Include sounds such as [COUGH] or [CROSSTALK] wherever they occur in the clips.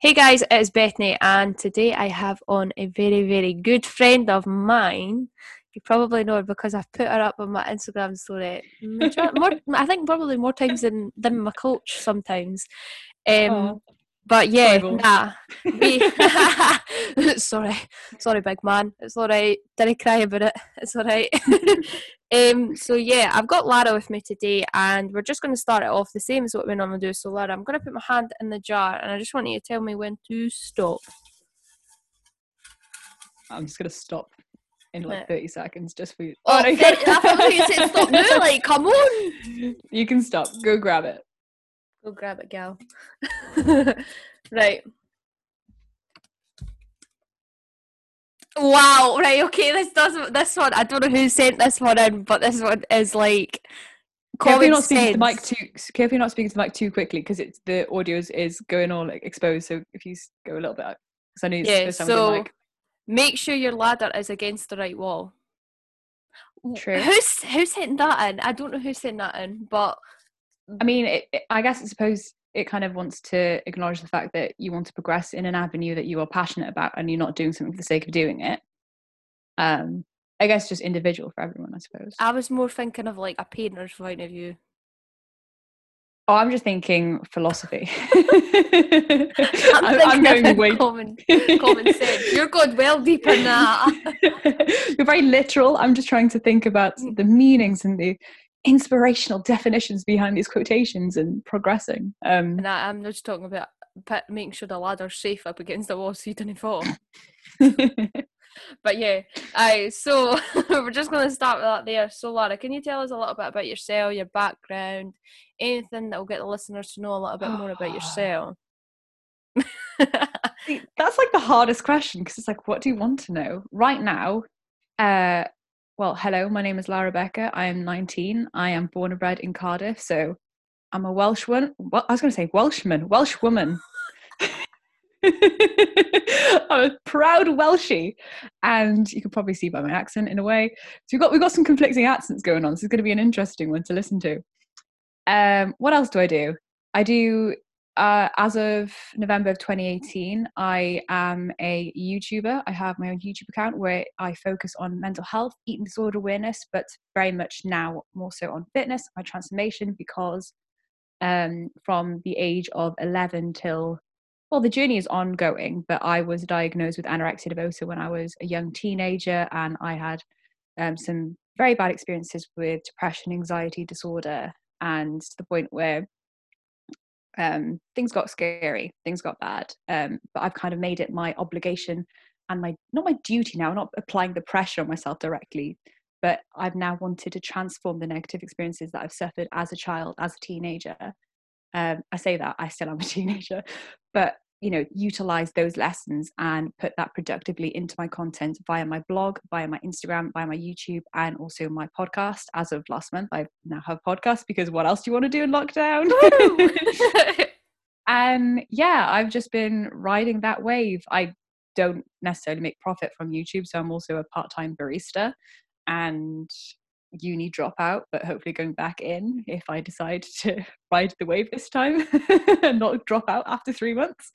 Hey guys, it's Bethany, and today I have on a very, very good friend of mine. You probably know her because I've put her up on my Instagram story. [LAUGHS] More, I think probably more times than, than my coach sometimes. Um. But yeah, Sorry, nah. [LAUGHS] [LAUGHS] Sorry, sorry, big man. It's all right. Didn't cry about it. [LAUGHS] It's all right. um. So yeah, I've got Lara with me today, and we're just going to start it off the same as what we normally do. So Lara, I'm going to put my hand in the jar, and I just want you to tell me when to stop. I'm just gonna stop in like 30 seconds just for you. Oh, no, th- can't. I thought you said stop now. Like, come on. You can stop. Go grab it. Go grab it, gal. [LAUGHS] right. Wow. Right. Okay. This doesn't This one. I don't know who sent this one in, but this one is like. Careful you're not speaking to the mic too. Careful you're not speaking to the mic too quickly because it's the audio is, is going all like exposed. So if you go a little bit, because I know Yeah. the first time with the So make sure your ladder is against the right wall. True. Who's who sent that in? I don't know who sent that in, but I mean, it, it- I guess I suppose it kind of wants to acknowledge the fact that you want to progress in an avenue that you are passionate about, and you're not doing something for the sake of doing it. Um, I guess just individual for everyone, I suppose. I was more thinking of like a painter's point of view. Oh, I'm just thinking philosophy. [LAUGHS] I'm, thinking I'm going way. common [LAUGHS] common sense. You're going well deep in that. [LAUGHS] You're very literal. I'm just trying to think about Mm. the meanings and the inspirational definitions behind these quotations and progressing. Um, And I, I'm just talking about making sure the ladder's safe up against the wall so you don't fall. [LAUGHS] But yeah, aye. So [LAUGHS] we're just going to start with that there. So Lara, can you tell us a little bit about yourself, your background, anything that will get the listeners to know a little bit more about [SIGHS] yourself? See, That's like the hardest question because it's like, what do you want to know right now? Uh, well, hello, my name is Lara Becker. I am 19. I am born and bred in Cardiff, so I'm a Welsh one. Well, I was going to say Welshman, Welsh woman. [LAUGHS] I'm a proud Welshie, and you can probably see by my accent in a way. So we've got we've got some conflicting accents going on. This is going to be an interesting one to listen to. Um, what else do I do? I do uh, as of November of 2018, I am a YouTuber. I have my own YouTube account where I focus on mental health, eating disorder awareness, but very much now more so on fitness, my transformation, because um, from the age of 11 till, well, the journey is ongoing, but I was diagnosed with anorexia nervosa when I was a young teenager and I had um, some very bad experiences with depression, anxiety disorder, and to the point where um, things got scary, things got bad. Um, but I've kind of made it my obligation and my not my duty now, not applying the pressure on myself directly, but I've now wanted to transform the negative experiences that I've suffered as a child, as a teenager. Um, I say that I still am a [LAUGHS] teenager, but you know, utilize those lessons and put that productively into my content via my blog, via my Instagram, via my YouTube, and also my podcast. As of last month, I now have podcast because what else do you want to do in lockdown? and [LAUGHS] [LAUGHS] um, yeah, I've just been riding that wave. I don't necessarily make profit from YouTube, so I'm also a part-time barista and uni dropout, but hopefully going back in if I decide to [LAUGHS] ride the wave this time [LAUGHS] and not drop out after three months.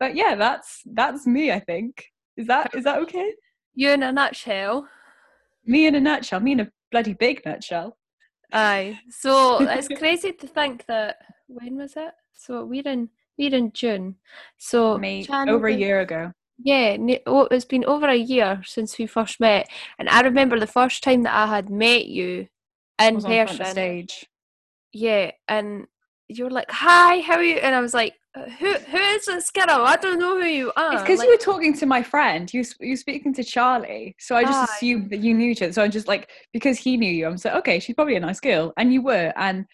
But yeah, that's that's me. I think is that is that okay? you in a nutshell. Me in a nutshell. Me in a bloody big nutshell. Aye. So [LAUGHS] it's crazy to think that when was it? So we're in we're in June. So Jan, over a year ago. Yeah, oh, it's been over a year since we first met, and I remember the first time that I had met you in was on front person. stage. Yeah, and you were like, "Hi, how are you?" And I was like, "Uh, "Who who is this girl? I don't know who you are." It's because like, you were talking to my friend. You you were speaking to Charlie, so I just Aye. assumed that you knew each other. So I'm just like because he knew you, I'm so okay. She's probably a nice girl, and you were. And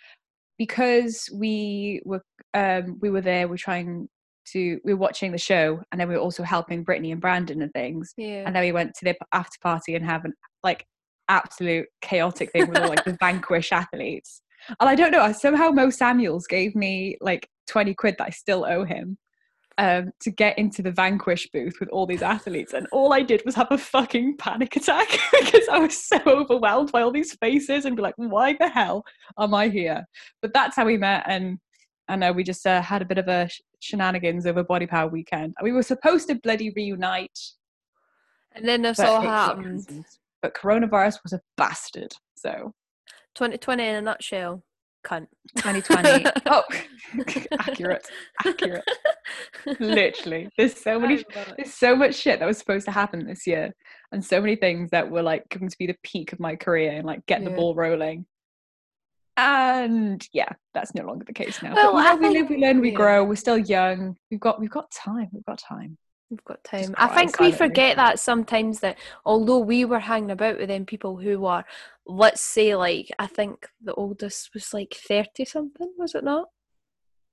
because we were um we were there, we're trying to we were watching the show, and then we were also helping Brittany and Brandon and things. yeah. And then we went to the after party and have an like absolute chaotic thing with all like the [LAUGHS] Vanquish athletes. And I don't know. I- Somehow Mo Samuels gave me like twenty quid that I still owe him um, to get into the Vanquish booth with all these athletes, and all I did was have a fucking panic attack [LAUGHS] because I was so overwhelmed by all these faces and be like, "Why the hell am I here?" But that's how we met, and and uh, we just uh, had a bit of a shenanigans over Body Power weekend. We were supposed to bloody reunite, And then this all it happened. But coronavirus was a bastard. So 2020 in a nutshell. Cunt. 2020. [LAUGHS] oh, [LAUGHS] accurate, accurate. Literally, there's so many there's so much shit that was supposed to happen this year and so many things that were like going to be the peak of my career and like get the ball rolling and yeah that's no longer the case now Well, but, you I know, we live we learn we yeah. grow we're still young we've got we've got time we've got time We've got time. Just I think we forget that sometimes that although we were hanging about with them people who were, let's say, like, I think the oldest was like 30 something, was it not?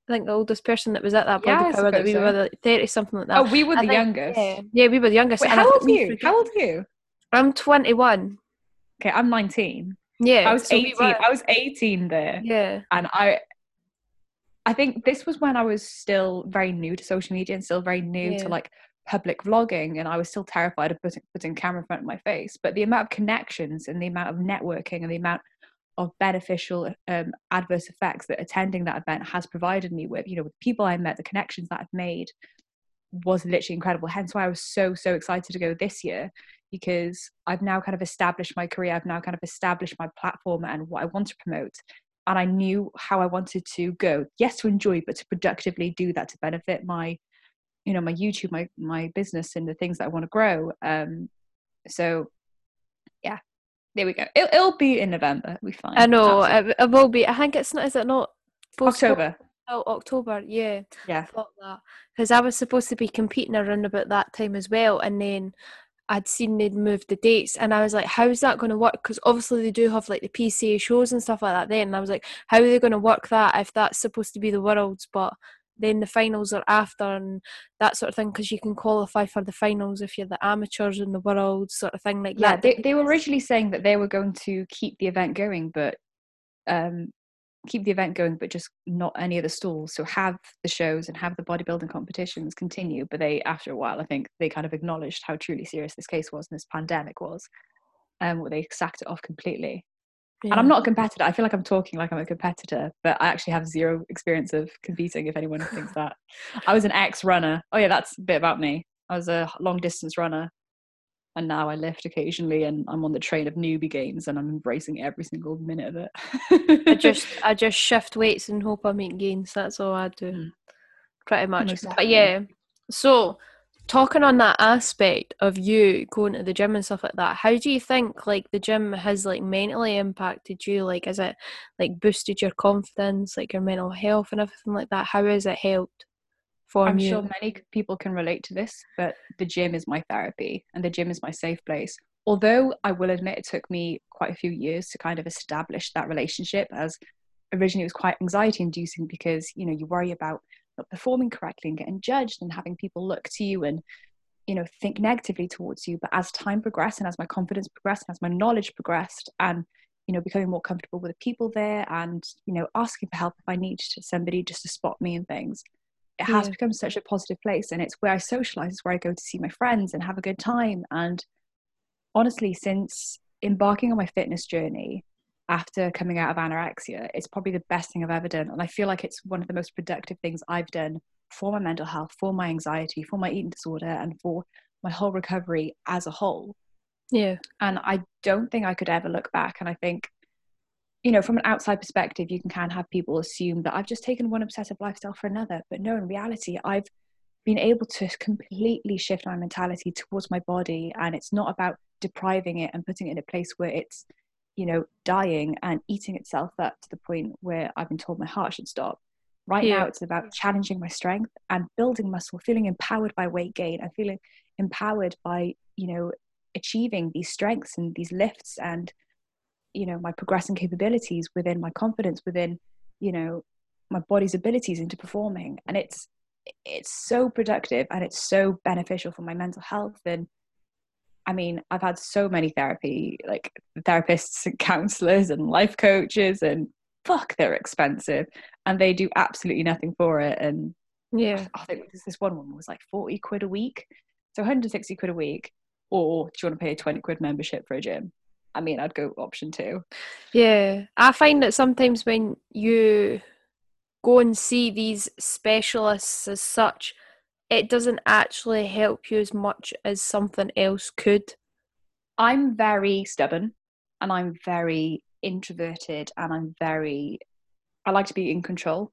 I think the oldest person that was at that Yeah, body power that we suppose were 30 something like that. oh we were I the think- youngest Yeah, yeah, we were the youngest. wait how old are you how old are you I'm 21. okay i'm 19 Yeah. i was so 18 were- i was 18 there yeah. and I I think this was when I was still very new to social media and still very new Yeah. to like public vlogging and I was still terrified of putting putting camera in front of my face. But the amount of connections and the amount of networking and the amount of beneficial um, adverse effects that attending that event has provided me with, you know, with people I met, the connections that I've made was literally incredible. Hence why I was so, so excited to go this year because I've now kind of established my career. I've now kind of established my platform and what I want to promote and I knew how I wanted to go. Yes, to enjoy, but to productively do that to benefit my, you know, my YouTube, my my business, and the things that I want to grow. Um, so, yeah, there we go. It'll, it'll be in November. We fine. I know. It, it will be. I think it's not, is it not? October. till October, yeah. Yeah. because I was supposed to be competing around about that time as well, and then I'd seen they'd moved the dates, and I was like, "How is that going to work?" Because obviously they do have like the PCA shows and stuff like that. Then and I was like, "How are they going to work that if that's supposed to be the worlds, but then the finals are after and that sort of thing? Because you can qualify for the finals if you're the amateurs in the world, sort of thing like Yeah, that." they, they were originally saying that they were going to keep the event going, but um, keep the event going, but just not any of the stalls. So have the shows and have the bodybuilding competitions continue. But they, after a while, I think they kind of acknowledged how truly serious this case was and this pandemic was, and um, they sacked it off completely. And I'm not a competitor. I feel like I'm talking like I'm a competitor, but I actually have zero experience of competing. If anyone thinks that, I was an ex-runner. Oh yeah, that's a bit about me. I was a long distance runner, and now I lift occasionally, and I'm on the train of newbie gains, and I'm embracing every single minute of it. I [LAUGHS] just I just shift weights and hope I make gains. That's all I do. Mm. Pretty much. Most But yeah. So talking on that aspect of you going to the gym and stuff like that, how do you think like the gym has like mentally impacted you? Like is it like boosted your confidence, like your mental health and everything like that? How has it helped for I'm you? sure many people can relate to this, but the gym is my therapy and the gym is my safe place. Although I will admit it took me quite a few years to kind of establish that relationship, as originally it was quite anxiety inducing because you know you worry about not performing correctly and getting judged and having people look to you and you know think negatively towards you. But as time progressed and as my confidence progressed and as my knowledge progressed and you know becoming more comfortable with the people there and you know asking for help if I need to somebody just to spot me and things it has Yeah. become such a positive place and it's where I socialize, it's where I go to see my friends and have a good time. And honestly, since embarking on my fitness journey after coming out of anorexia, it's probably the best thing I've ever done. And I feel like it's one of the most productive things I've done for my mental health, for my anxiety, for my eating disorder, and for my whole recovery as a whole yeah. and I don't think I could ever look back. And I think, you know, from an outside perspective, you can kind of have people assume that I've just taken one obsessive lifestyle for another, but no, in reality, I've been able to completely shift my mentality towards my body, and it's not about depriving it and putting it in a place where it's, you know, dying and eating itself up to the point where I've been told my heart should stop. Right Yeah. now, it's about challenging my strength and building muscle, feeling empowered by weight gain, and feeling empowered by, you know, achieving these strengths and these lifts and you know my progressing capabilities within my confidence within you know my body's abilities into performing and it's it's so productive and it's so beneficial for my mental health and i mean i've had so many therapy like therapists and counselors and life coaches and fuck they're expensive and they do absolutely nothing for it and Yeah. I think this this one woman was like 40 quid a week. So 160 quid a week. Or do you want to pay a 20 quid membership for a gym? I mean, I'd go option two. Yeah, I find that sometimes when you go and see these specialists as such, it doesn't actually help you as much as something else could. I'm very stubborn and I'm very introverted and I'm very I like to be in control.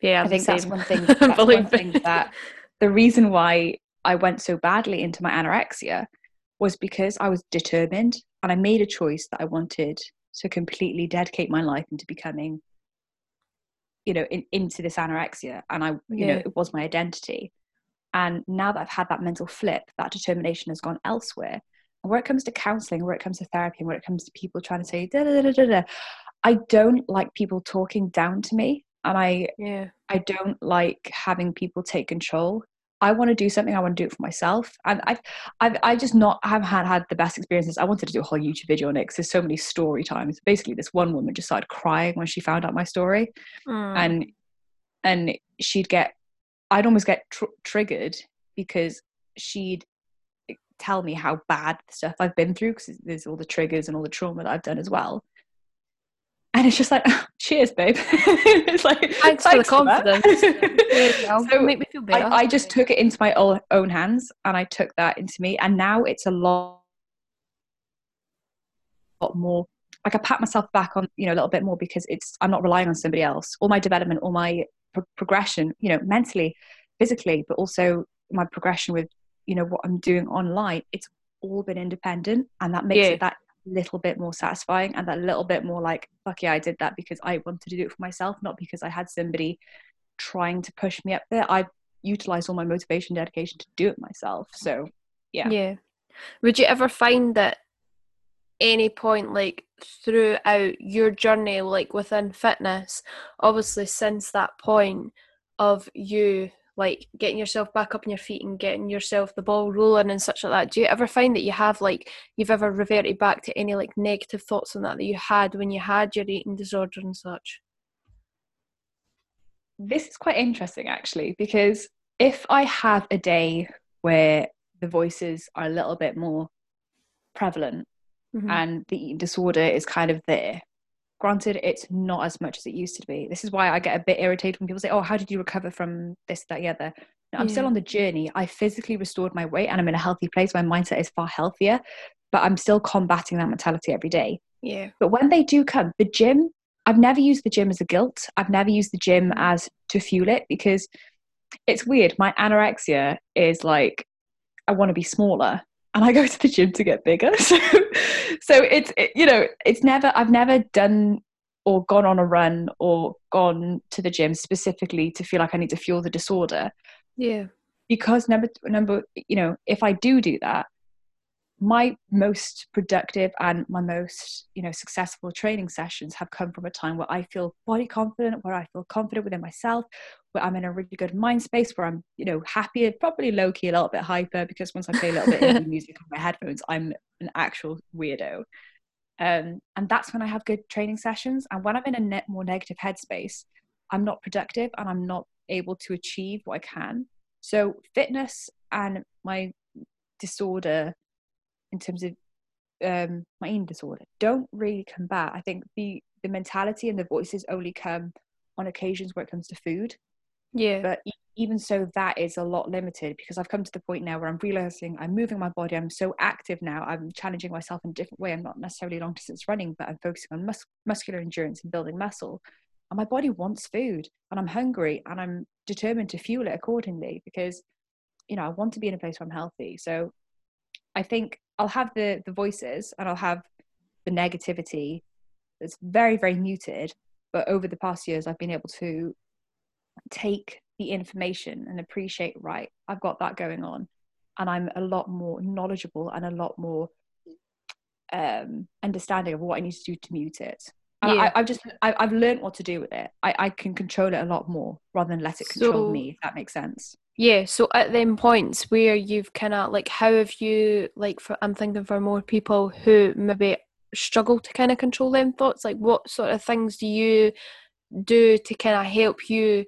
Yeah, I think that's one thing [LAUGHS] that's one thing that the reason why I went so badly into my anorexia was because I was determined and I made a choice that I wanted to completely dedicate my life into becoming you know in, into this anorexia and I you know it was my identity and now that I've had that mental flip that determination has gone elsewhere and where it comes to counseling where it comes to therapy and where it comes to people trying to say da, da, da, da, da, I don't like people talking down to me and I Yeah. I don't like having people take control. I want to do something. I want to do it for myself, and I've, I've, I just not have had had the best experiences. I wanted to do a whole YouTube video on it because there's so many story times. Basically, this one woman just started crying when she found out my story, Mm. and and she'd get, I'd almost get tr- triggered because she'd tell me how bad the stuff I've been through because there's all the triggers and all the trauma that I've done as well. And it's just like, [LAUGHS] cheers, babe. [LAUGHS] it's like, Thanks for the confidence. [LAUGHS] So make me feel better. I, I just took it into my own, own hands and I took that into me. And now it's a lot, lot more like I pat myself back on, you know, a little bit more because it's, I'm not relying on somebody else. All my development, all my pro- progression, you know, mentally, physically, but also my progression with, you know, what I'm doing online, it's all been independent. And that makes Yeah. it that little bit more satisfying and that little bit more like, fuck yeah, I did that because I wanted to do it for myself, not because I had somebody trying to push me up there. I utilized all my motivation, dedication to do it myself. So yeah. Yeah. Would you ever find that any point like throughout your journey like within fitness obviously since that point of you like getting yourself back up on your feet and getting yourself the ball rolling and such like that do you ever find that you have like you've ever reverted back to any like negative thoughts on that that you had when you had your eating disorder and such This is quite interesting actually, because if I have a day where the voices are a little bit more prevalent Mhm. and the eating disorder is kind of there. Granted, it's not as much as it used to be. This is why I get a bit irritated when people say, Oh, how did you recover from this, that, the other? No, I'm still on the journey. I physically restored my weight and I'm in a healthy place. My mindset is far healthier, but I'm still combating that mentality every day. yeah But when they do come, the gym, I've never used the gym as a guilt. I've never used the gym as to fuel it because it's weird. My anorexia is like, I want to be smaller and I go to the gym to get bigger. [LAUGHS] So, so it's, it, you know, it's never, I've never done or gone on a run or gone to the gym specifically to feel like I need to fuel the disorder yeah because number number you know if i do do that my most productive and my most you know successful training sessions have come from a time where i feel body confident where i feel confident within myself where i'm in a really good mind space where i'm you know happy probably low key a little bit hyper because once i play a little bit [LAUGHS] indie music on my headphones i'm an actual weirdo. Um, and that's when i have good training sessions. And when i'm in a net more negative headspace i'm not productive and i'm not able to achieve what i can. So fitness and my disorder in terms of um, my eating disorder don't really combat. I think the the mentality and the voices only come on occasions where it comes to food. yeah But e- even so, that is a lot limited because I've come to the point now where I'm realizing I'm moving my body. I'm so active now. I'm challenging myself in a different way. I'm not necessarily long distance running, but I'm focusing on mus- muscular endurance and building muscle. And my body wants food, and I'm hungry, and I'm determined to fuel it accordingly because, you know, I want to be in a place where I'm healthy. So, I think I'll have the the voices and I'll have the negativity that's very very muted. But over the past years, I've been able to take the information and appreciate right i've got that going on and i'm a lot more knowledgeable and a lot more um understanding of what i need to do to mute it Yeah. I, i've just I, i've learned what to do with it I, I can control it a lot more rather than let it control So- me if that makes sense Yeah, so at them points where you've kind of like, how have you like? For I'm thinking for more people who maybe struggle to kind of control them thoughts. Like, what sort of things do you do to kind of help you,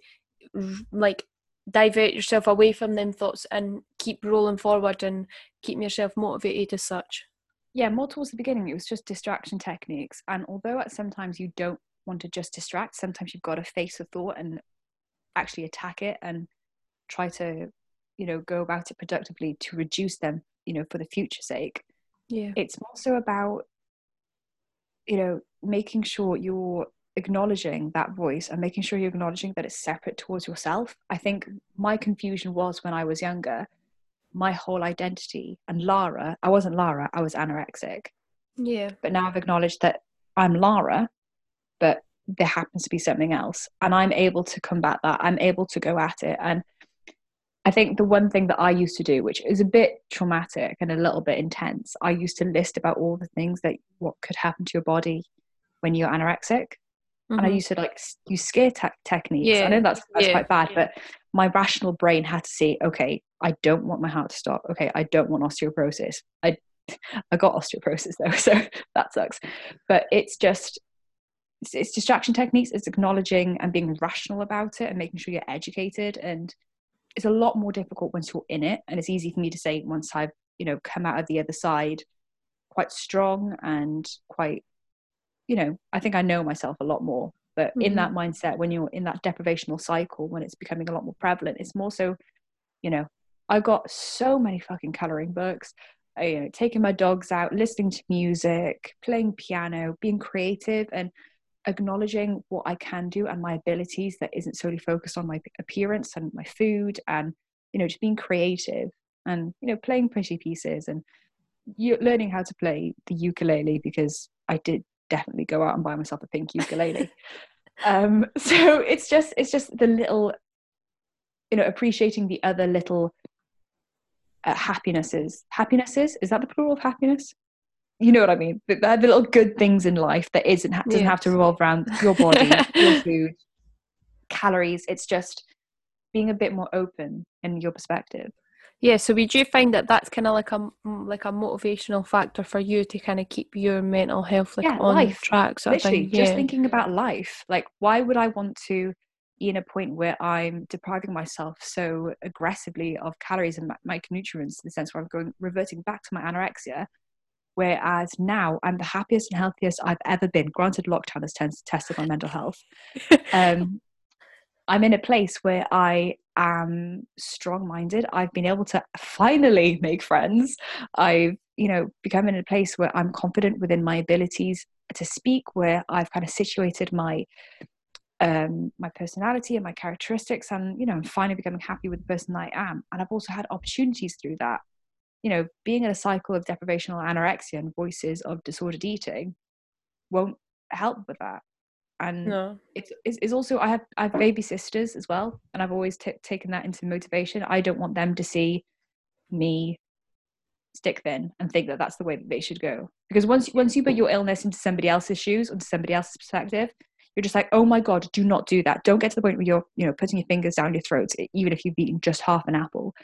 like, divert yourself away from them thoughts and keep rolling forward and keep yourself motivated as such? yeah more towards the beginning it was just distraction techniques and although at sometimes you don't want to just distract sometimes you've got to face a thought and actually attack it and try to you know go about it productively to reduce them you know for the future sake. Yeah. it's also about you know making sure you're acknowledging that voice and making sure you're acknowledging that it's separate towards yourself. I think my confusion was when i was younger. My whole identity and lara i wasn't lara i was anorexic. Yeah. but now i've acknowledged that i'm lara but there happens to be something else. And i'm able to combat that. I'm able to go at it. And i think the one thing that i used to do which is a bit traumatic and a little bit intense i used to list about all the things that what could happen to your body when you're anorexic. And i Mhm. used to like use scare te- techniques. I know that's that's yeah, quite bad yeah. but my rational brain had to see okay i don't want my heart to stop. Okay i don't want osteoporosis. I i got osteoporosis though [LAUGHS] so that sucks. But it's just it's, it's distraction techniques it's acknowledging and being rational about it and making sure you're educated and it's a lot more difficult once you're in it and it's easy for me to say once i've you know come out of the other side quite strong and quite you know i think i know myself a lot more but in Mhm. that mindset when you're in that deprivational cycle when it's becoming a lot more prevalent it's more so you know i got so many fucking coloring books you know taking my dogs out listening to music playing piano being creative and acknowledging what i can do and my abilities that isn't solely focused on my appearance and my food and you know just being creative and you know playing pretty pieces and you learning how to play the ukulele because i did definitely go out and buy myself a pink ukulele. [LAUGHS] Um so it's just it's just the little you know appreciating the other little uh, happinesses. Happinesses? Is that the plural of happiness you know what i mean? The, the little good things in life that isn't doesn't have to revolve around your body your [LAUGHS] food calories. It's just being a bit more open in your perspective. Yeah, so we do find that that's kind of like a like a motivational factor for you to kind of keep your mental health like Yeah, on life. track sort literally thing. just thinking about life. Like why would i want to be in a point where i'm depriving myself so aggressively of calories and micronutrients in the sense where i'm going reverting back to my anorexia whereas now i'm the happiest and healthiest i've ever been. Granted lockdown has tens- tested my mental health. [LAUGHS] Um, i'm in a place where i am strong minded i've been able to finally make friends. I've you know become in a place where i'm confident within my abilities to speak where i've kind of situated my um my personality and my characteristics and you know i'm finally becoming happy with the person i am. And i've also had opportunities through that you know being in a cycle of deprivational anorexia and voices of disordered eating won't help with that and no. it's, it's, it's also I have I have baby sisters as well, and I've always t- taken that into motivation. I don't want them to see me stick thin and think that that's the way that they should go. Because once once you put your illness into somebody else's shoes, into somebody else's perspective, you're just like, oh my god, do not do that. Don't get to the point where you're you know putting your fingers down your throat, even if you've eaten just half an apple.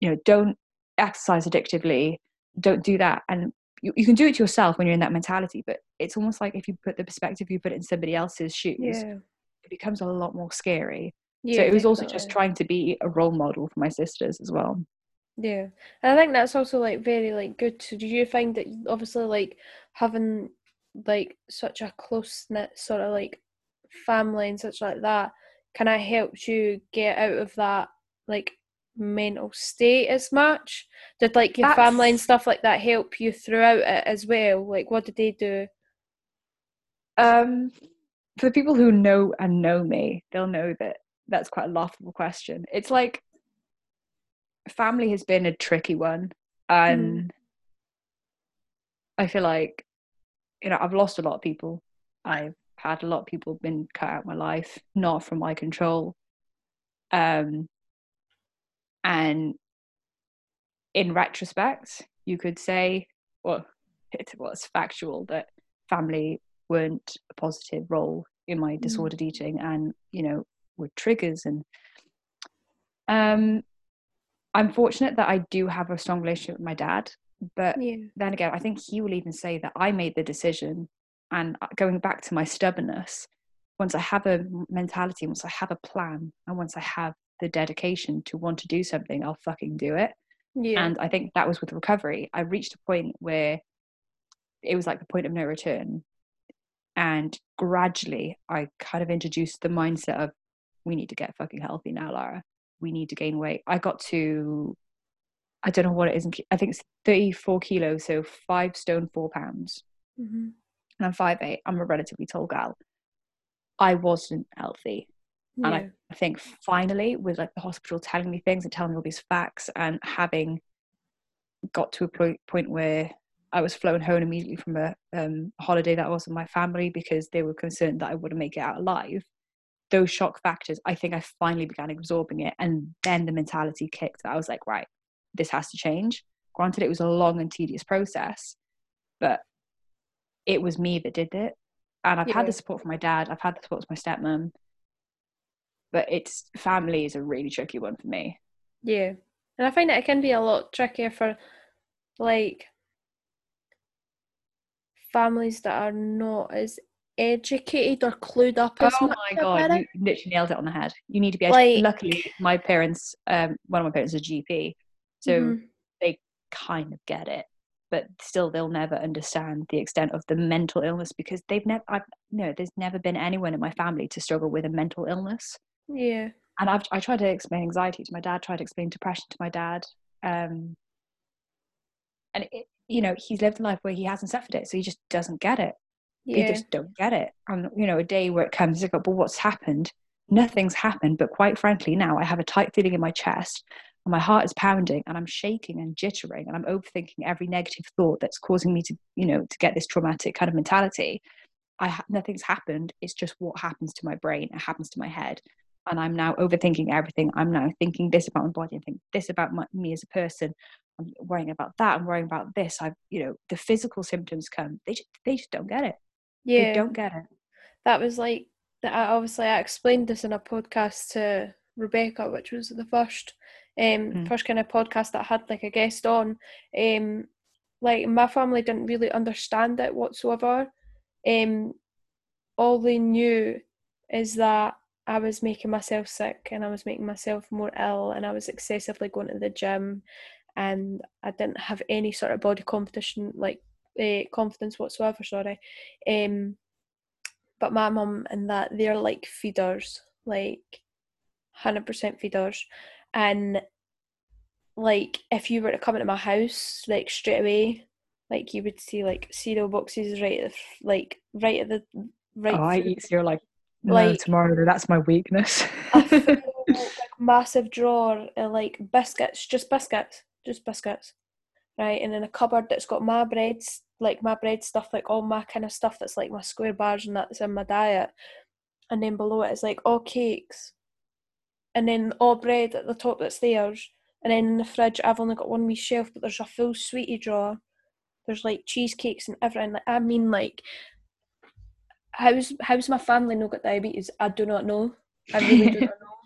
You know, don't exercise addictively. Don't do that. And you, you can do it to yourself when you're in that mentality, but it's almost like if you put the perspective you put it in somebody else's shoes, Yeah. it becomes a lot more scary. Yeah. so it was also just trying to be a role model for my sisters as well. Yeah, and I think that's also like very like good. So, do you find that obviously like having like such a close knit sort of like family and such like that kind of helps you get out of that like mental state as much? Did like your family and stuff like that help you throughout it as well? Like, what did they do? Um, for the people who know and know me, they'll know that that's quite a laughable question. It's like family has been a tricky one, and I feel like you know I've lost a lot of people. I've had a lot of people been cut out of my life, not from my control. Um, and in retrospect, you could say, well, [LAUGHS] it was factual that family weren't a positive role in my Mm. disordered eating and, you know, were triggers. And um, I'm fortunate that I do have a strong relationship with my dad. But Yeah, then again, I think he will even say that I made the decision. And uh, going back to my stubbornness, once I have a mentality, once I have a plan, and once I have the dedication to want to do something, I'll fucking do it. yeah, And I think that was with recovery. I reached a point where it was like the point of no return. And gradually, I kind of introduced the mindset of we need to get fucking healthy now, Lara. We need to gain weight. I got to, I don't know what it is. I think it's 34 kilos, so five stone, four pounds. Mm-hmm. And I'm five eight. I'm a relatively tall gal. I wasn't healthy. Yeah. And I, think finally, with like the hospital telling me things and telling me all these facts and having got to a point, where I was flown home immediately from a um, holiday that was with my family because they were concerned that I wouldn't make it out alive. Those shock factors, I think I finally began absorbing it. And then the mentality kicked. That I was like, right, this has to change. Granted, it was a long and tedious process, but it was me that did it. And I've Yeah. had the support from my dad, I've had the support from my stepmom, but it's family is a really tricky one for me. Yeah. And I find that it can be a lot trickier for like families that are not as educated or clued up as Oh my god, you literally nailed it on the head. You need to be Like- educated. Luckily, my parents, um, one of my parents is a GP, so Mhm. they kind of get it, but still they'll never understand the extent of the mental illness because they've never, I've, know, there's never been anyone in my family to struggle with a mental illness. Yeah. And I've I tried to explain anxiety to my dad, tried to explain depression to my dad, um, and it, you know he's lived a life where he hasn't suffered it, so he just doesn't get it. Yeah. just don't get it. And you know, a day where it comes, they go, "But what's happened? Nothing's happened." But quite frankly, now I have a tight feeling in my chest, and my heart is pounding, and I'm shaking and jittering, and I'm overthinking every negative thought that's causing me to, you know, to get this traumatic kind of mentality. I ha- nothing's happened. It's just what happens to my brain. It happens to my head, and I'm now overthinking everything. I'm now thinking this about my body and think this about my, me as a person. I'm worrying about that. I'm worrying about this. I've, you know, the physical symptoms come. They just, they just don't get it. Yeah. They don't get it. that was like that I obviously I explained this in a podcast to Rebecca, which was the first um Mm. first kind of podcast that I had like a guest on. Um like my family didn't really understand it whatsoever. Um all they knew is that I was making myself sick and I was making myself more ill and I was excessively going to the gym and I didn't have any sort of body competition like uh, confidence whatsoever, sorry. Um but my mum and that they're like feeders, like hundred percent feeders, and like if you were to come into my house like straight away, like you would see like cereal boxes right at the, like right at the right. oh, I eat cereal like no like- tomorrow. That's my weakness. [LAUGHS] full, like, massive drawer of like biscuits, just biscuits, just biscuits, right? And then a cupboard that's got my breads, like my bread stuff, like all my kind of stuff that's like my square bars and that's in my diet. And then below it is like all cakes, and then all bread at the top that's theirs. And then in the fridge, I've only got one wee shelf, but there's a full sweetie drawer. There's like cheesecakes and everything. Like I mean, like how's how's my family not got diabetes? I do not know. I really do not know. [LAUGHS]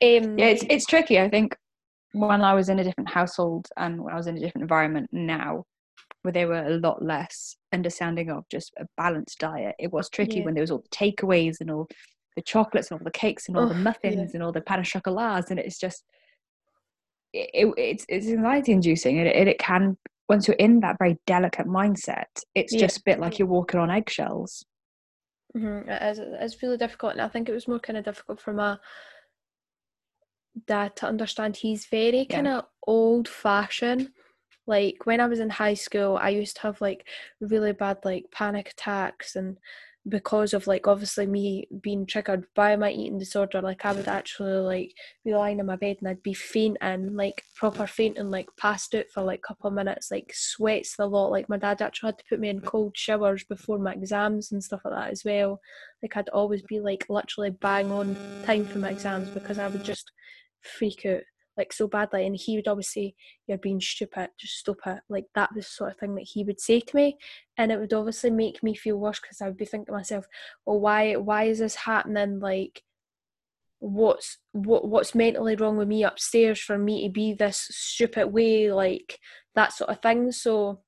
Um, yeah, it's it's tricky. I think when I was in a different household and when I was in a different environment now, where they were a lot less understanding of just a balanced diet, it was tricky Yeah. when there was all the takeaways and all the chocolates and all the cakes and all Oh, the yeah. muffins and all the pan chocolats, and it's just it, it- it's it's anxiety inducing, and it, it can once you're in that very delicate mindset, it's Yeah. just a bit like you're walking on eggshells. Mhm, It is. It's really difficult, and I think it was more kind of difficult for my dad to understand. He's very Yeah. kind of old fashioned. Like when I was in high school, I used to have like really bad like panic attacks, and because of like obviously me being triggered by my eating disorder, like I would actually like be lying in my bed and I'd be fainting, like proper fainting, like passed out for like a couple of minutes, like sweats the lot. Like my dad actually had to put me in cold showers before my exams and stuff like that as well. Like I'd always be like literally bang on time for my exams because I would just freak out like so badly and he would always say you're being stupid just stop it. Like that was the sort of thing that he would say to me and it would obviously make me feel worse because I would be thinking to myself well why why is this happening? Like what's what what's mentally wrong with me upstairs for me to be this stupid way? Like that sort of thing. So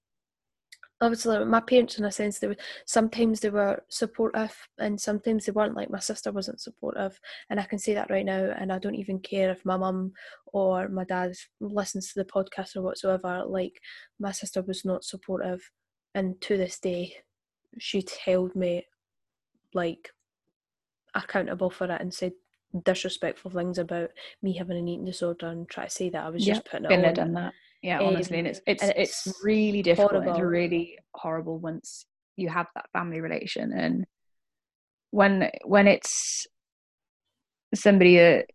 obviously my parents in a sense they were sometimes they were supportive and sometimes they weren't like my sister wasn't supportive and i can say that right now and i don't even care if my mum or my dad listens to the podcast or whatsoever like my sister was not supportive and to this day she'd held me like accountable for it and said disrespectful things about me having an eating disorder and try to say that I was Yeah, just putting it on. done that. Yeah, honestly, and Um, it's it's and it's, it's really difficult. and It's horrible. really horrible once you have that family relation, and when when it's somebody that,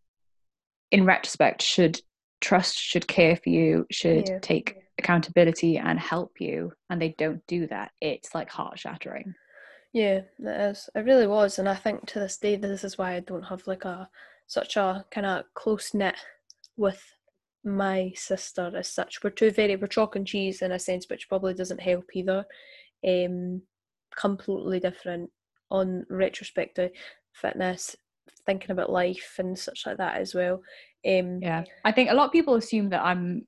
in retrospect, should trust, should care for you, should Yeah. take accountability and help you, and they don't do that. It's like heart shattering. Yeah, it is. It really was, and I think to this day, this is why I don't have like a such a kind of close knit with my sister as such. We're two very we're chalk and cheese in a sense, which probably doesn't help either. Um, completely different on retrospective fitness, thinking about life and such like that as well. Um, Yeah, I think a lot of people assume that I'm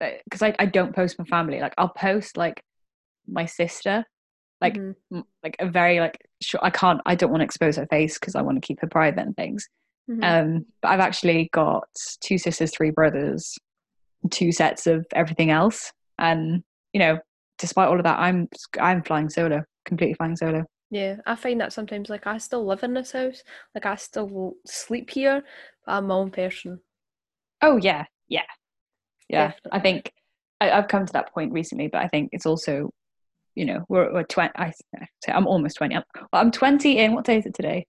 because I, I don't post my family. Like I'll post like my sister, like mhm, m- like a very like sure I can't I don't want to expose her face because I want to keep her private and things. Mhm. Um, but I've actually got two sisters, three brothers, two sets of everything else, and you know, despite all of that, I'm I'm flying solo, completely flying solo. Yeah, I find that sometimes like I still live in this house, like I still sleep here, but I'm my own person. Oh yeah, yeah, yeah. I think I, I've come to that point recently, but I think it's also, you know, we're we're twenty. I say I'm almost twenty. I'm, well, I'm twenty in what day is it today?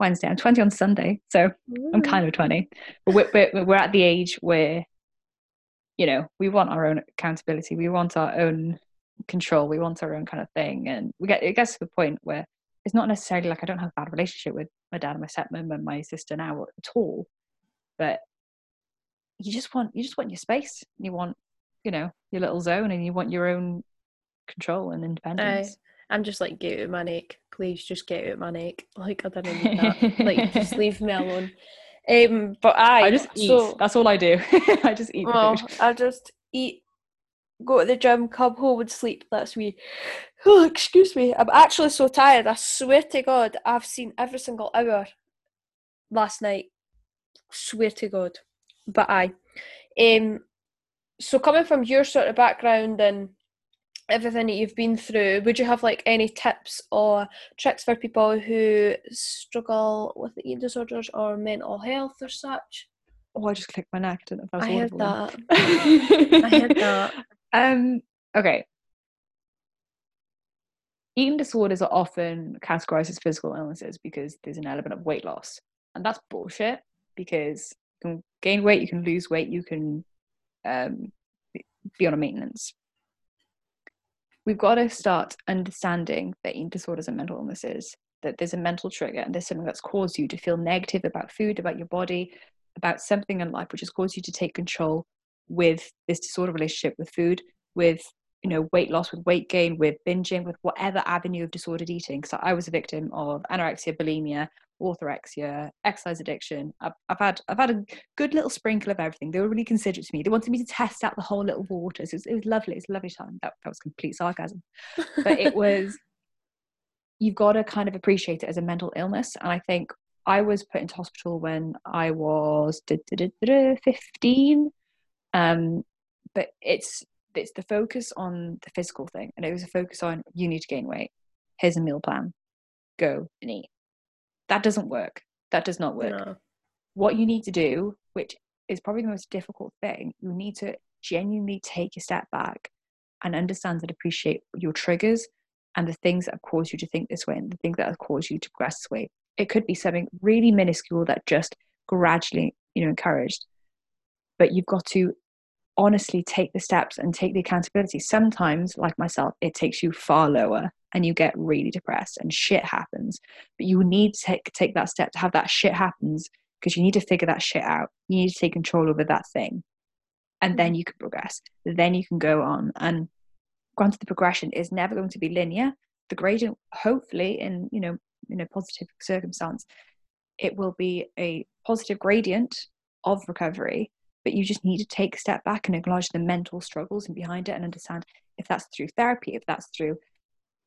Wednesday. I'm twenty on Sunday, so I'm Mm. kind of 20. But we're, we're, we're at the age where, you know, we want our own accountability. We want our own control. We want our own kind of thing. And we get, it gets to the point where it's not necessarily like I don't have a bad relationship with my dad and my stepmom and my sister now at all. But you just want, you just want your space. You want, you know, your little zone and you want your own control and independence. I'm just like get out of my neck, please just get out of my neck. Like I didn't need that. like just leave me [LAUGHS] alone. Um, but I, I just eat. so That's all I do. [LAUGHS] I just eat well, food. I just eat, go to the gym, come home and sleep. That's me. [SIGHS] Oh, excuse me. I'm actually so tired. I swear to God, I've seen every single hour last night. Swear to God. But I, um, so coming from your sort of background and everything that you've been through, would you have like any tips or tricks for people who struggle with eating disorders or mental health or such? Oh, I just clicked my neck. I if I was I heard that. [LAUGHS] I heard that. Um, okay. Eating disorders are often categorized as physical illnesses because there's an element of weight loss. And that's bullshit because you can gain weight, you can lose weight, you can um, be on a maintenance. We've got to start understanding that eating disorders and mental illnesses, that there's a mental trigger and there's something that's caused you to feel negative about food, about your body, about something in life which has caused you to take control with this disorder relationship with food, with you know weight loss, with weight gain, with binging, with whatever avenue of disordered eating. So I was a victim of anorexia, bulimia, orthorexia, exercise addiction. I've, I've had I've had a good little sprinkle of everything. They were really considerate to me. They wanted me to test out the whole little waters. It was, it was lovely. It was a lovely time. That, that was complete sarcasm, but it [LAUGHS] was. You've got to kind of appreciate it as a mental illness, and I think I was put into hospital when I was 15 um but it's it's the focus on the physical thing and it was a focus on you need to gain weight. Here's a meal plan. Go and eat. That doesn't work. That does not work. No. what you need to do which is probably the most difficult thing you need to genuinely take a step back and understand and appreciate your triggers and the things that have caused you to think this way and the things that have caused you to progress this way. It could be something really minuscule that just gradually you know encouraged but you've got to honestly take the steps and take the accountability. Sometimes like myself it takes you far lower and you get really depressed and shit happens. But you need to take, take that step to have that shit happens because you need to figure that shit out. You need to take control over that thing. And then you can progress. Then you can go on. And granted the progression is never going to be linear. The gradient hopefully in you know in a positive circumstance it will be a positive gradient of recovery but you just need to take a step back and acknowledge the mental struggles and behind it and understand if that's through therapy if that's through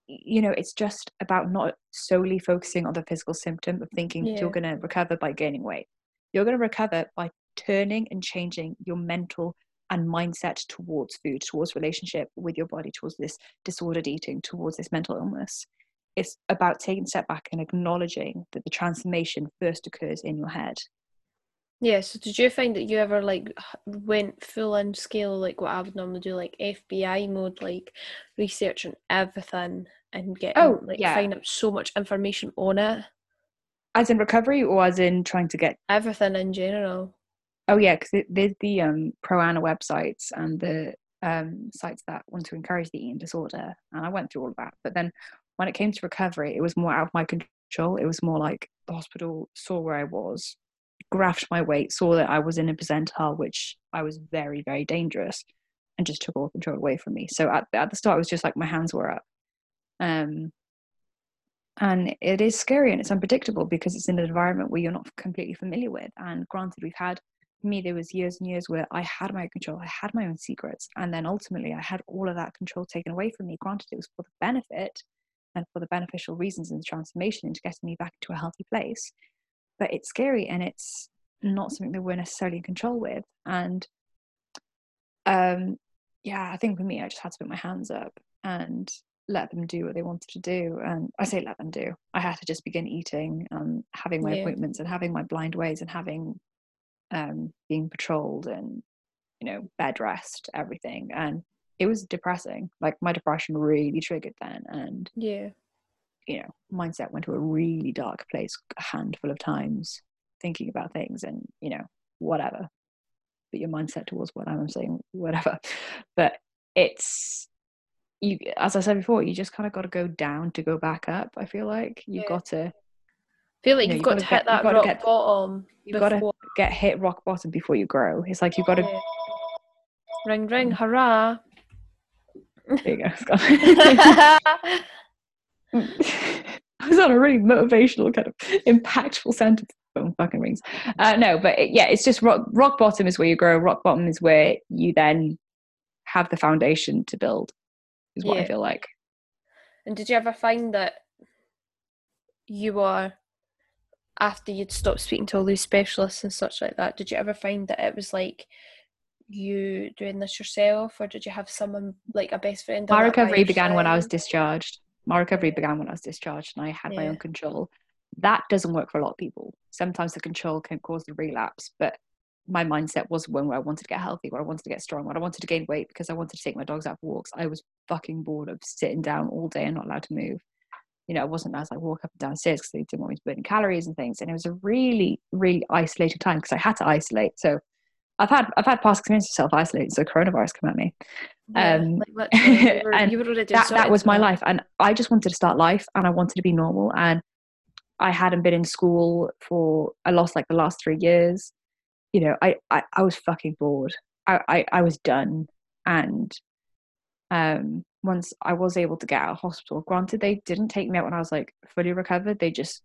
you know it's just about not solely focusing on the physical symptom of thinking Yeah. you're going to recover by gaining weight you're going to recover by turning and changing your mental and mindset towards food towards relationship with your body towards this disordered eating towards this mental illness it's about taking a step back and acknowledging that the transformation first occurs in your head. Yeah, so did you find that you ever like went full in scale like what I would normally do, like FBI mode, like researching everything and getting Oh, like yeah. finding out so much information on it? As in recovery or as in trying to get Everything in general. Oh yeah, because there's the um, pro ana websites and the um, sites that want to encourage the eating disorder, and I went through all of that. But then when it came to recovery, it was more out of my control. It was more like the hospital saw where I was, graphed my weight, saw that I was in a percentile, which I was very very dangerous, and just took all control away from me. So at at the start, it was just like my hands were up. Um, and it is scary and it's unpredictable because it's in an environment where you're not completely familiar with. And granted, we've had for me there was years and years where i had my own control i had my own secrets and then ultimately i had all of that control taken away from me granted it was for the benefit and for the beneficial reasons and the transformation into getting me back into a healthy place but it's scary and it's not something that we're necessarily in control with and um yeah i think for me i just had to put my hands up and let them do what they wanted to do and i say let them do i had to just begin eating and having my Yeah. appointments and having my blind weighs and having um, being patrolled and you know bed rest everything and it was depressing like my depression really triggered then and Yeah. You know mindset went to a really dark place a handful of times thinking about things and you know whatever. But your mindset towards what i'm saying whatever. [LAUGHS] But it's you as i said before you just kind of got to go down to go back up i feel like. You've Yeah. got to feel like you know, you've you've got gotta hit get- that rock get- bottom you've got to get hit rock bottom before you grow. It's like you've got to ring ring hurrah. There you go it's gone. I [LAUGHS] [LAUGHS] [LAUGHS] was on a really motivational kind of impactful sentence. Phone fucking rings. Uh, no, but it, yeah, it's just rock, rock bottom is where you grow. Rock bottom is where you then have the foundation to build. Is what I feel like. And did you ever find that you were, after you'd stopped speaking to all these specialists and such like that, did you ever find that it was like you doing this yourself, or did you have someone like a best friend? My recovery began when I was discharged. My recovery began when I was discharged, and I had my own control. That doesn't work for a lot of people. Sometimes the control can cause the relapse, but my mindset was one where I wanted to get healthy, where I wanted to get strong, where I wanted to gain weight because I wanted to take my dogs out for walks. I was fucking bored of sitting down all day and not allowed to move. You know, I wasn't as I walk up and down stairs because they didn't want me to burn calories and things. And it was a really, really isolated time because I had to isolate. So I've had I've had past experience of self isolating, so coronavirus come at me. Yeah, um, like you [LAUGHS] were, and you were that that was my life and i just wanted to start life and i wanted to be normal and i hadn't been in school for i lost like the last three years. You know i i, I was fucking bored. I, I i was done and um once i was able to get out of hospital granted they didn't take me out when i was like fully recovered they just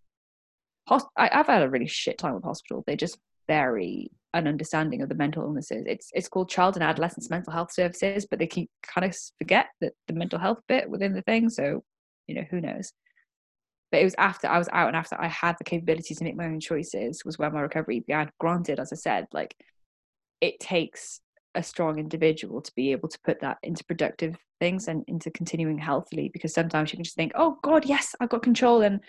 I, i've had a really shit time with hospital. They just very an understanding of the mental illnesses. It's it's called Child and Adolescent Mental Health Services, but they keep kind of forget that the mental health bit within the thing. So, you know, who knows? But it was after I was out and after I had the capabilities to make my own choices was where my recovery began. Granted, as I said, like it takes a strong individual to be able to put that into productive things and into continuing healthily because sometimes you can just think, oh God, yes, I've got control and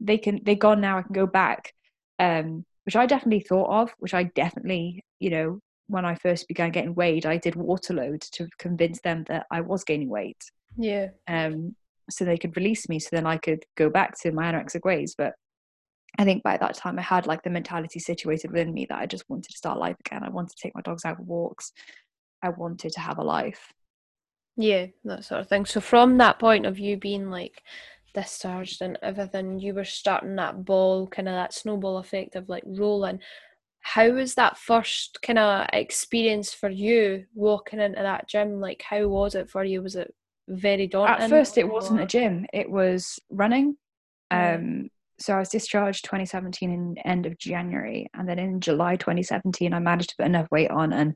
they can they're gone now, I can go back. Um which I definitely thought of, which I definitely, you know, when I first began getting weighed, I did water load to convince them that I was gaining weight, Yeah, um, so they could release me, so then I could go back to my anorexic ways. But I think by that time, I had like the mentality situated within me that I just wanted to start life again. I wanted to take my dogs out for walks. I wanted to have a life. yeah, that sort of thing. So from that point of you being like discharged and everything, you were starting that ball, kind of that snowball effect of like rolling. How was that first kind of experience for you walking into that gym? Like, how was it for you? Was it very daunting? At first, it wasn't a gym; it was running. Yeah. Um, so I was discharged 2017 in end of January, and then in July 2017, I managed to put enough weight on and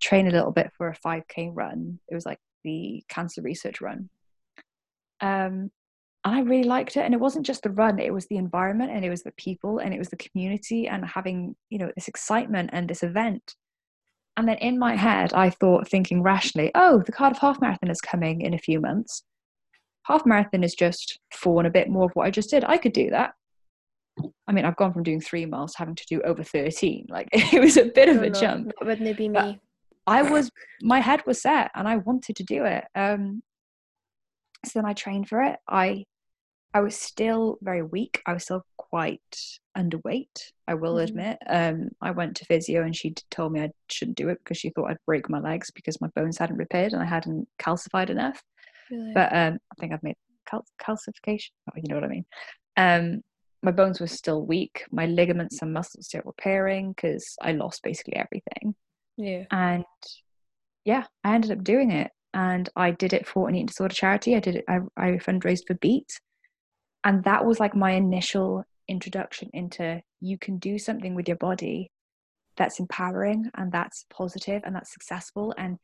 train a little bit for a 5k run. It was like the cancer research run. Um, and I really liked it. And it wasn't just the run; it was the environment, and it was the people, and it was the community, and having you know this excitement and this event. And then in my head, I thought, thinking rationally, oh, the Cardiff Half Marathon is coming in a few months. half marathon is just four and a bit more of what I just did. I could do that. I mean, I've gone from doing three miles to having to do over 13. Like [LAUGHS] it was a bit of a no, jump. That wouldn't be me. I was, my head was set and I wanted to do it. Um, so then I trained for it. I, I was still very weak. I was still quite underweight. I will Mhm. admit. Um, I went to physio and she told me I shouldn't do it because she thought I'd break my legs because my bones hadn't repaired and I hadn't calcified enough Really. but um, I think I've made cal- calcification. Oh, you know what I mean. Um, my bones were still weak. My ligaments and muscles still repairing because I lost basically everything. yeah. And yeah, I ended up doing it, and I did it for an eating disorder charity. I did it. I, I fundraised for Beat, and that was like my initial introduction into you can do something with your body that's empowering and that's positive and that's successful and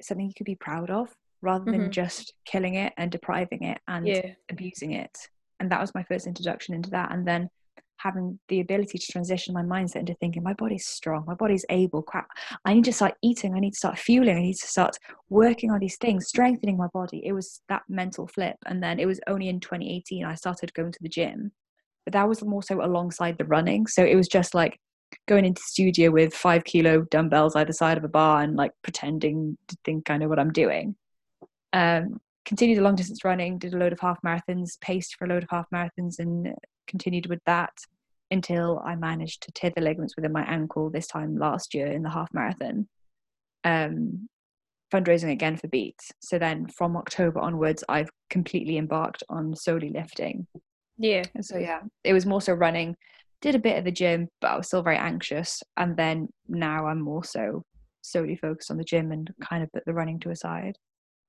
something you could be proud of rather than Mhm. just killing it and depriving it and Yeah. abusing it. And that was my first introduction into that. And then having the ability to transition my mindset into thinking my body's strong, my body's able, crap. I need to start eating, I need to start fueling, I need to start working on these things, strengthening my body. It was that mental flip. And then it was only in 2018 I started going to the gym. But that was more so alongside the running. So it was just like going into studio with five kilo dumbbells either side of a bar and like pretending to think I know what I'm doing. Um, continued the long distance running, did a load of half marathons, paced for a load of half marathons, and continued with that until I managed to tear the ligaments within my ankle this time last year in the half marathon. Um, fundraising again for Beats. So then from October onwards, I've completely embarked on solely lifting. Yeah. And so yeah, it was more so running. Did a bit of the gym, but I was still very anxious. And then now I'm more so solely focused on the gym and kind of put the running to a side.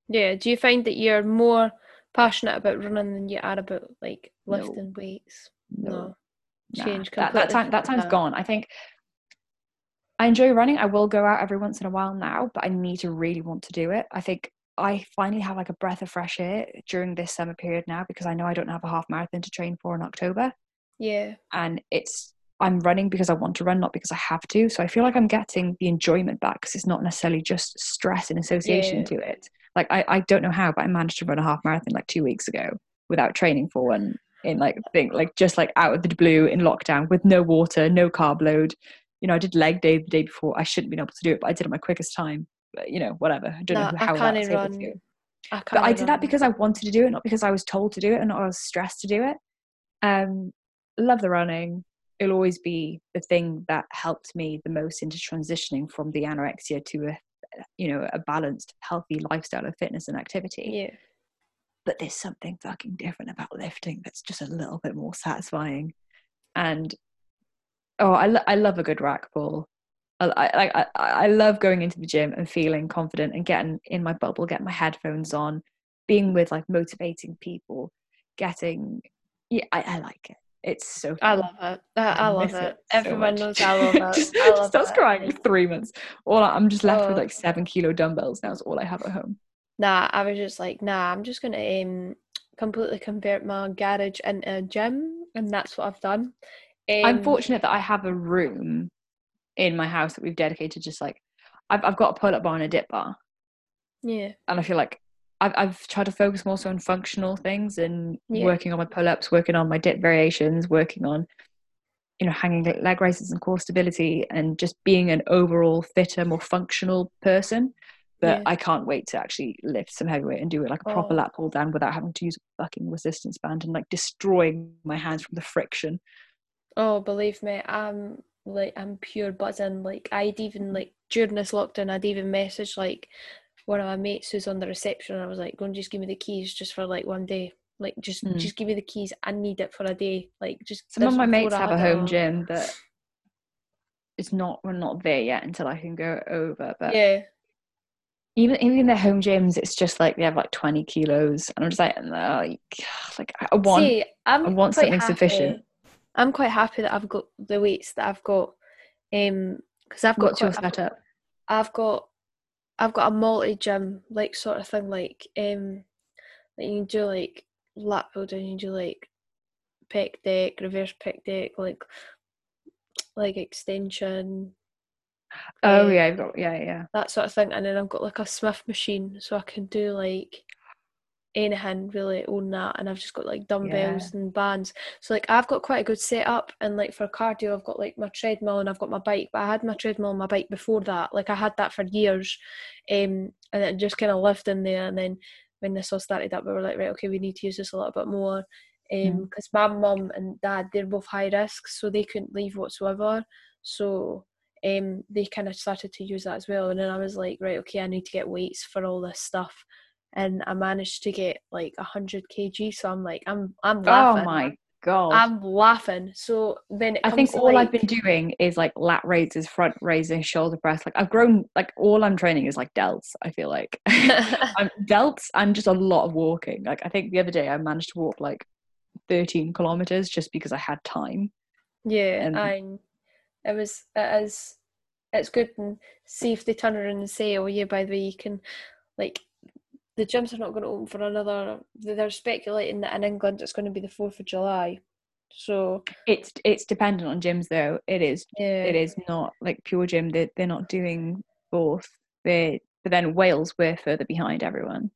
Yeah. Do you find that you're more passionate about running than you are about like No. lifting weights? No, No. nah. Change that, that time that time's that. gone. I think I enjoy running. I will go out every once in a while now, but I need to really want to do it. I think I finally have like a breath of fresh air during this summer period now because I know I don't have a half marathon to train for in October. Yeah. and it's I'm running because I want to run, not because I have to. So I feel like I'm getting the enjoyment back because it's not necessarily just stress in association Yeah. to it. Like I, I don't know how, but I managed to run a half marathon like two weeks ago without training for one in like thing like just like out of the blue in lockdown with no water, no carb load. You know, I did leg day the day before. I shouldn't have been able to do it, but I did it my quickest time. But you know, whatever. I don't Nah, know how I can't was able to run. do I but I did that because I wanted to do it, not because I was told to do it and not I was stressed to do it. Um, love the running. It'll always be the thing that helped me the most into transitioning from the anorexia to a, you know, a balanced, healthy lifestyle of fitness and activity. Yeah. But there's something fucking different about lifting that's just a little bit more satisfying. And oh, I, lo- I love a good rack pull. I, I, like, I, I love going into the gym and feeling confident and getting in my bubble, getting my headphones on, being with like motivating people, getting yeah, I, I like it. It's so I love it. I, I love it. so Everyone much. knows I love [LAUGHS] it. just, I love starts it. crying for three months. All I- I'm just left with Oh. like seven kilo dumbbells now. Is all I have at home. Nah, I was just like, nah, I'm just gonna um completely convert my garage into a gym, and that's what I've done. I'm Um, fortunate that I have a room in my house that we've dedicated just like I've I've got a pull up bar and a dip bar, Yeah, and I feel like I've I've tried to focus more so on functional things and Yeah. working on my pull ups, working on my dip variations, working on you know hanging leg raises and core stability, and just being an overall fitter, more functional person. But Yeah. I can't wait to actually lift some heavy weight and do it like a proper Oh. lat pull down without having to use a fucking resistance band and like destroying my hands from the friction. Oh, believe me, I'm like I'm pure buzzing. Like I'd even like during this lockdown, I'd even message like one of my mates who's on the reception. And I was like, "Go and just give me the keys just for like one day. Like just Mm. just give me the keys. I need it for a day. Like just." Some of my mates have a home all. gym that it's not we're not there yet until I can go over. But Yeah, even even in their home gyms, it's just like they have like twenty kilos, and I'm just like, like, [SIGHS] like I want. See, I'm I want something sufficient. happy- I'm quite happy that I've got the weights that I've got. Um, because I've got what's your quite- I've got- setup? I've got I've got a multi gym like sort of thing like um like you can do like lat down, you do like pec deck, reverse pec deck, like like extension. Oh uh, yeah, I've got yeah yeah. That sort of thing. And then I've got like a Smith machine so I can do like anything really own that and I've just got like dumbbells yeah. and bands. So like I've got quite a good setup and like for cardio I've got like my treadmill and I've got my bike. But I had my treadmill and my bike before that. Like I had that for years. Um and it just kind of lived in there and then when this all started up we were like, right, okay, we need to use this a little bit more. Um because mm. my mum and dad they're both high risk so they couldn't leave whatsoever. So um, they kind of started to use that as well. And then I was like, right, okay, I need to get weights for all this stuff and I managed to get like 100 kg. So I'm like, I'm I'm oh laughing. Oh my god, I'm laughing. So then I think all like, I've been doing is like lat raises, front raises, shoulder press. Like I've grown. Like all I'm training is like delts. I feel like [LAUGHS] [LAUGHS] I'm delts and just a lot of walking. Like I think the other day I managed to walk like 13 kilometers just because I had time. Yeah, and I. It was it is it's good and see if they turn around and say, oh yeah, by the way, you can like the gyms are not going to open for another. They're speculating that in England it's going to be the fourth of July. So it's it's dependent on gyms though. It is yeah. it is not like pure gym. They they're not doing both. They but then Wales we're further behind everyone.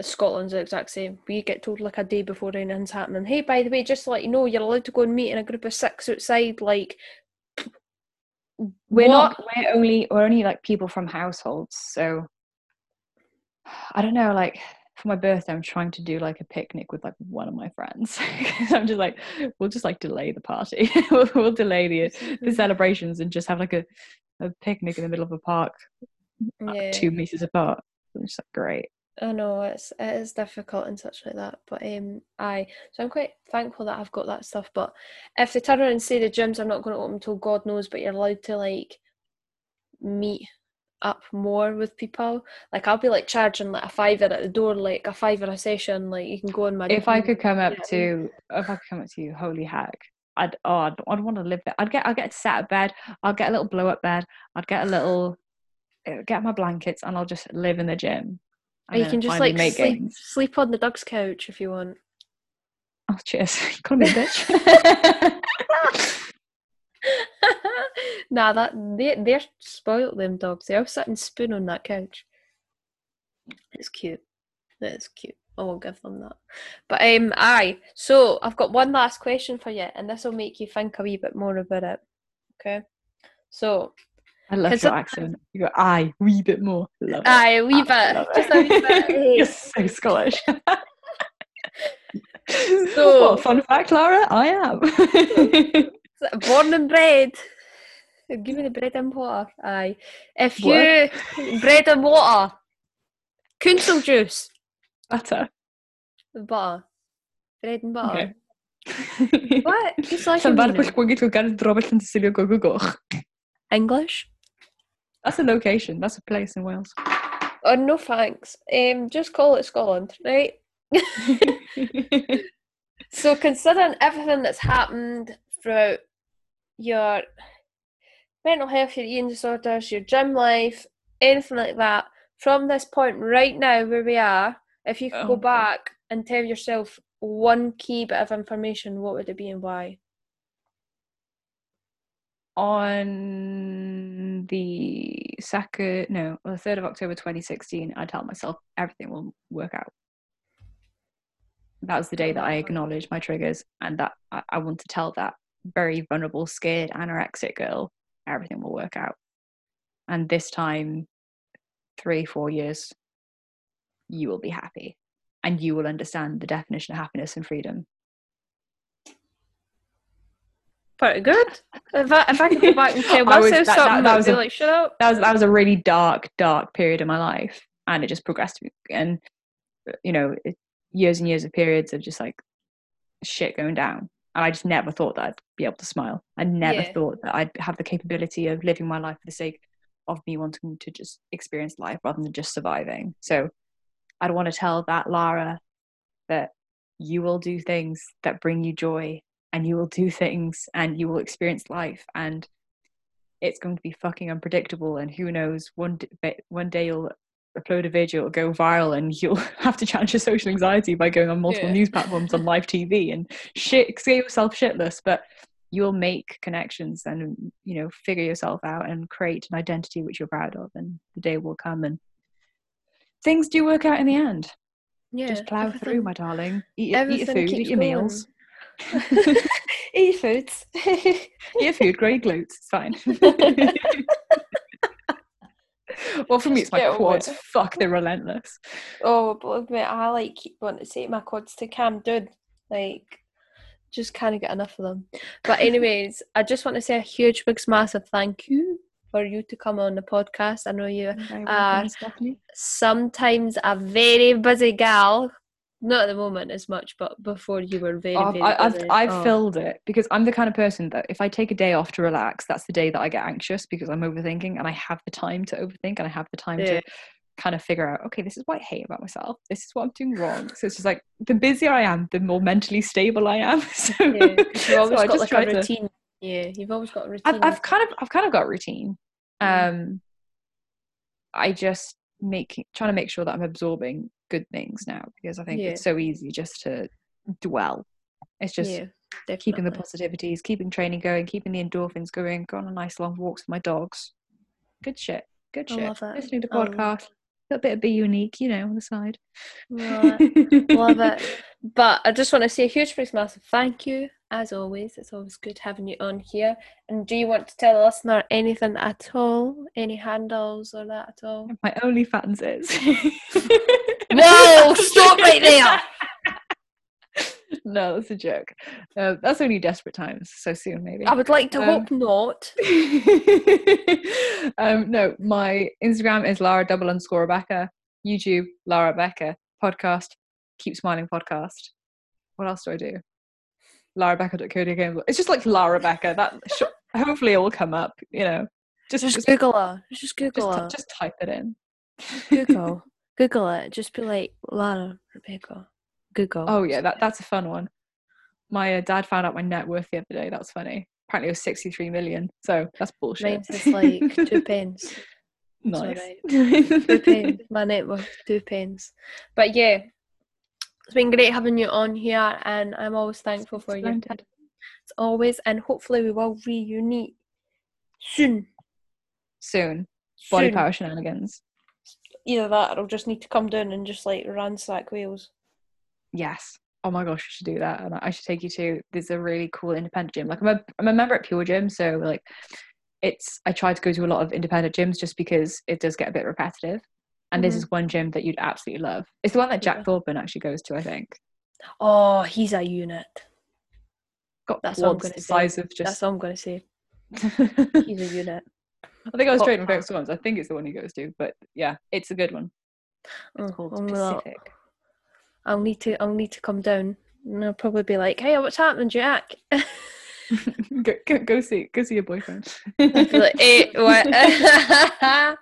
Scotland's the exact same. We get told like a day before anything's happening. Hey, by the way, just to let you know, you're allowed to go and meet in a group of six outside. Like, we're what? not. We're only we're only like people from households. So I don't know, like for my birthday, I'm trying to do like a picnic with like one of my friends. [LAUGHS] I'm just like, we'll just like delay the party. [LAUGHS] we'll, we'll, delay the the [LAUGHS] celebrations and just have like a, a picnic in the middle of a park, yeah. two meters apart. It's like great. I know it's it is difficult and such like that, but um, I so I'm quite thankful that I've got that stuff. But if they turn around and say the gyms are not going to open until God knows, but you're allowed to like meet up more with people. Like I'll be like charging like a fiver at the door, like a fiver a session. Like you can go on my. If I could come up to, if I could come up to you, holy heck, I'd oh I'd, I'd want to live there. I'd get I'd get sat at bed. I'd get a little blow up bed. I'd get a little uh, get my blankets and I'll just live in the gym. Or you can just like sleep, sleep on the dog's couch if you want. Oh cheers! [LAUGHS] Call me a bitch. [LAUGHS] [LAUGHS] nah, that they they're spoiled them dogs. They all sit and spoon on that couch. It's cute. It's cute. I won't give them that. But um aye. So I've got one last question for you, and this will make you think a wee bit more about it. Okay. So I love your accent. You go, aye, wee bit more. Love aye, a wee bit. Just a wee bit. [LAUGHS] You're so Scottish. [LAUGHS] so, what, fun fact, Lara? I am. Born and bred. Give me the bread and water. Aye. If you bread and water, council juice. Butter. Butter. Bread and butter. Okay. [LAUGHS] what? English. That's a location. That's a place in Wales. Oh no, thanks. Um, just call it Scotland, right? [LAUGHS] [LAUGHS] so, considering everything that's happened throughout your mental health, your eating disorders, your gym life, anything like that, from this point right now where we are, if you could oh, go back and tell yourself one key bit of information, what would it be and why? On the second, no, the third of October 2016, I tell myself everything will work out. That was the day that I uh-huh. acknowledged my triggers, and that I, I want to tell that very vulnerable, scared, anorexic girl, everything will work out. And this time, three, four years, you will be happy and you will understand the definition of happiness and freedom. Pretty good. If I, if I could go back and tell myself that, something, that, that was a, like, shut up. That was, that was a really dark, dark period in my life. And it just progressed. And, you know, it, years and years of periods of just like shit going down and I just never thought that I'd be able to smile. I never yeah. thought that I'd have the capability of living my life for the sake of me wanting to just experience life rather than just surviving. So I'd want to tell that Lara that you will do things that bring you joy and you will do things and you will experience life and it's going to be fucking unpredictable and who knows one day, one day you'll upload a video, it'll go viral, and you'll [LAUGHS] have to challenge your social anxiety by going on multiple yeah. news platforms on live TV and shit, scare yourself shitless. But you'll make connections and you know figure yourself out and create an identity which you're proud of, and the day will come and things do work out in the end. Yeah, Just plow through, my darling. Eat, your- eat your food, eat your going. meals. [LAUGHS] Eat your foods. [LAUGHS] Eat your food, your glutes. It's fine. [LAUGHS] well, for me, it's my quads. it. Fuck, they're relentless. oh, believe me, I like keep wanting to say to my quads to calm down. Like, just can't get enough of them. But [LAUGHS] anyways, I just want to say a huge, big, massive thank you for you to come on the podcast. I know you Uh, sometimes a very busy gal. Not at the moment as much, but before you were very, I've, very I- I've, busy. I've Oh. filled it because I'm the kind of person that if I take a day off to relax, that's the day that I get anxious because I'm overthinking and I have the time to overthink and I have the time Yeah. to kind of figure out, okay, this is what I hate about myself. This is what I'm doing wrong. So it's just like the busier I am, the more mentally stable I am. [LAUGHS] So, Yeah, you've [LAUGHS] always so I got just like a try to- routine. Yeah, you've always got a routine. I've, I've kind of I've kind of got a routine. Mm. Um, I just make trying to make sure that I'm absorbing good things now because I think Yeah. it's so easy just to dwell. It's just yeah, keeping the positivities, keeping training going, keeping the endorphins going, go on a nice long walks with my dogs. Good shit. Good shit. Listening to podcasts. A little bit of be unique, you know, on the side. Love it. [LAUGHS] Love it. But I just want to say a huge, big, massive thank you. As always, it's always good having you on here. And do you want to tell the listener anything at all? Any handles or that at all? My only fans is. [LAUGHS] Whoa! Stop right there. [LAUGHS] no, that's a joke. Uh, that's only desperate times. So soon, maybe. I would like to Um, hope not. [LAUGHS] um, no, my Instagram is Lara double underscore Rebecca. YouTube, Lara Becca. Podcast, Keep Smiling Podcast. What else do I do? LaraBecca.co.uk. It's just like Lara Becca. That sh- hopefully it will come up. You know, just Just just, Google her. Just Google just, her. just type it in. Google. [LAUGHS] Google it. Just be like Lara Rebecca. Google. Oh yeah, that that's a fun one. My uh, dad found out my net worth the other day. That was funny. Apparently it was 63 million. So that's bullshit. Mine's like [LAUGHS] two pence. nice. Two pence. My net worth two pence. But yeah, it's been great having you on here, and I'm always thankful for you. time. Splendid. Always, and hopefully we will reunite soon. Soon. Body Soon. power shenanigans. Either that, or I'll just need to come down and just like ransack Wales. Yes. Oh my gosh, we should do that. And I should take you to there's a really cool independent gym. Like I'm a I'm a member at Pure Gym, so like it's I try to go to a lot of independent gyms just because it does get a bit repetitive. And this Mhm. is one gym that you'd absolutely love. It's the one that Jack Yeah. Thorburn actually goes to, I think. Oh, he's a unit. Got That's what I'm gonna the say. size of That's just all I'm going to say. [LAUGHS] He's a unit. I think I was trading with once. I think it's the one he goes to, but yeah, it's a good one. It's Oh, called I'm Pacific. I'll need to. I'll need to come down, and I'll probably be like, "Hey, what's happening, Jack?" [LAUGHS] go, go, go see go see your boyfriend. [LAUGHS] Like, "Eh, what?" [LAUGHS]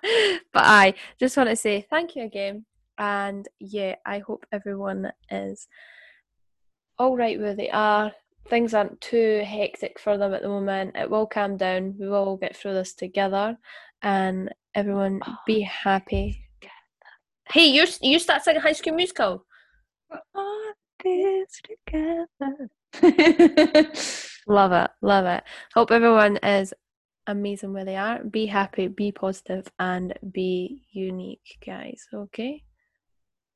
but I just want to say thank you again, and yeah, I hope everyone is all right where they are. Things aren't too hectic for them at the moment. It will calm down. We will all get through this together, and everyone be happy. Hey, you you start singing High School Musical. On this together. [LAUGHS] Love it, love it. Hope everyone is amazing where they are. Be happy, be positive, and be unique, guys. Okay.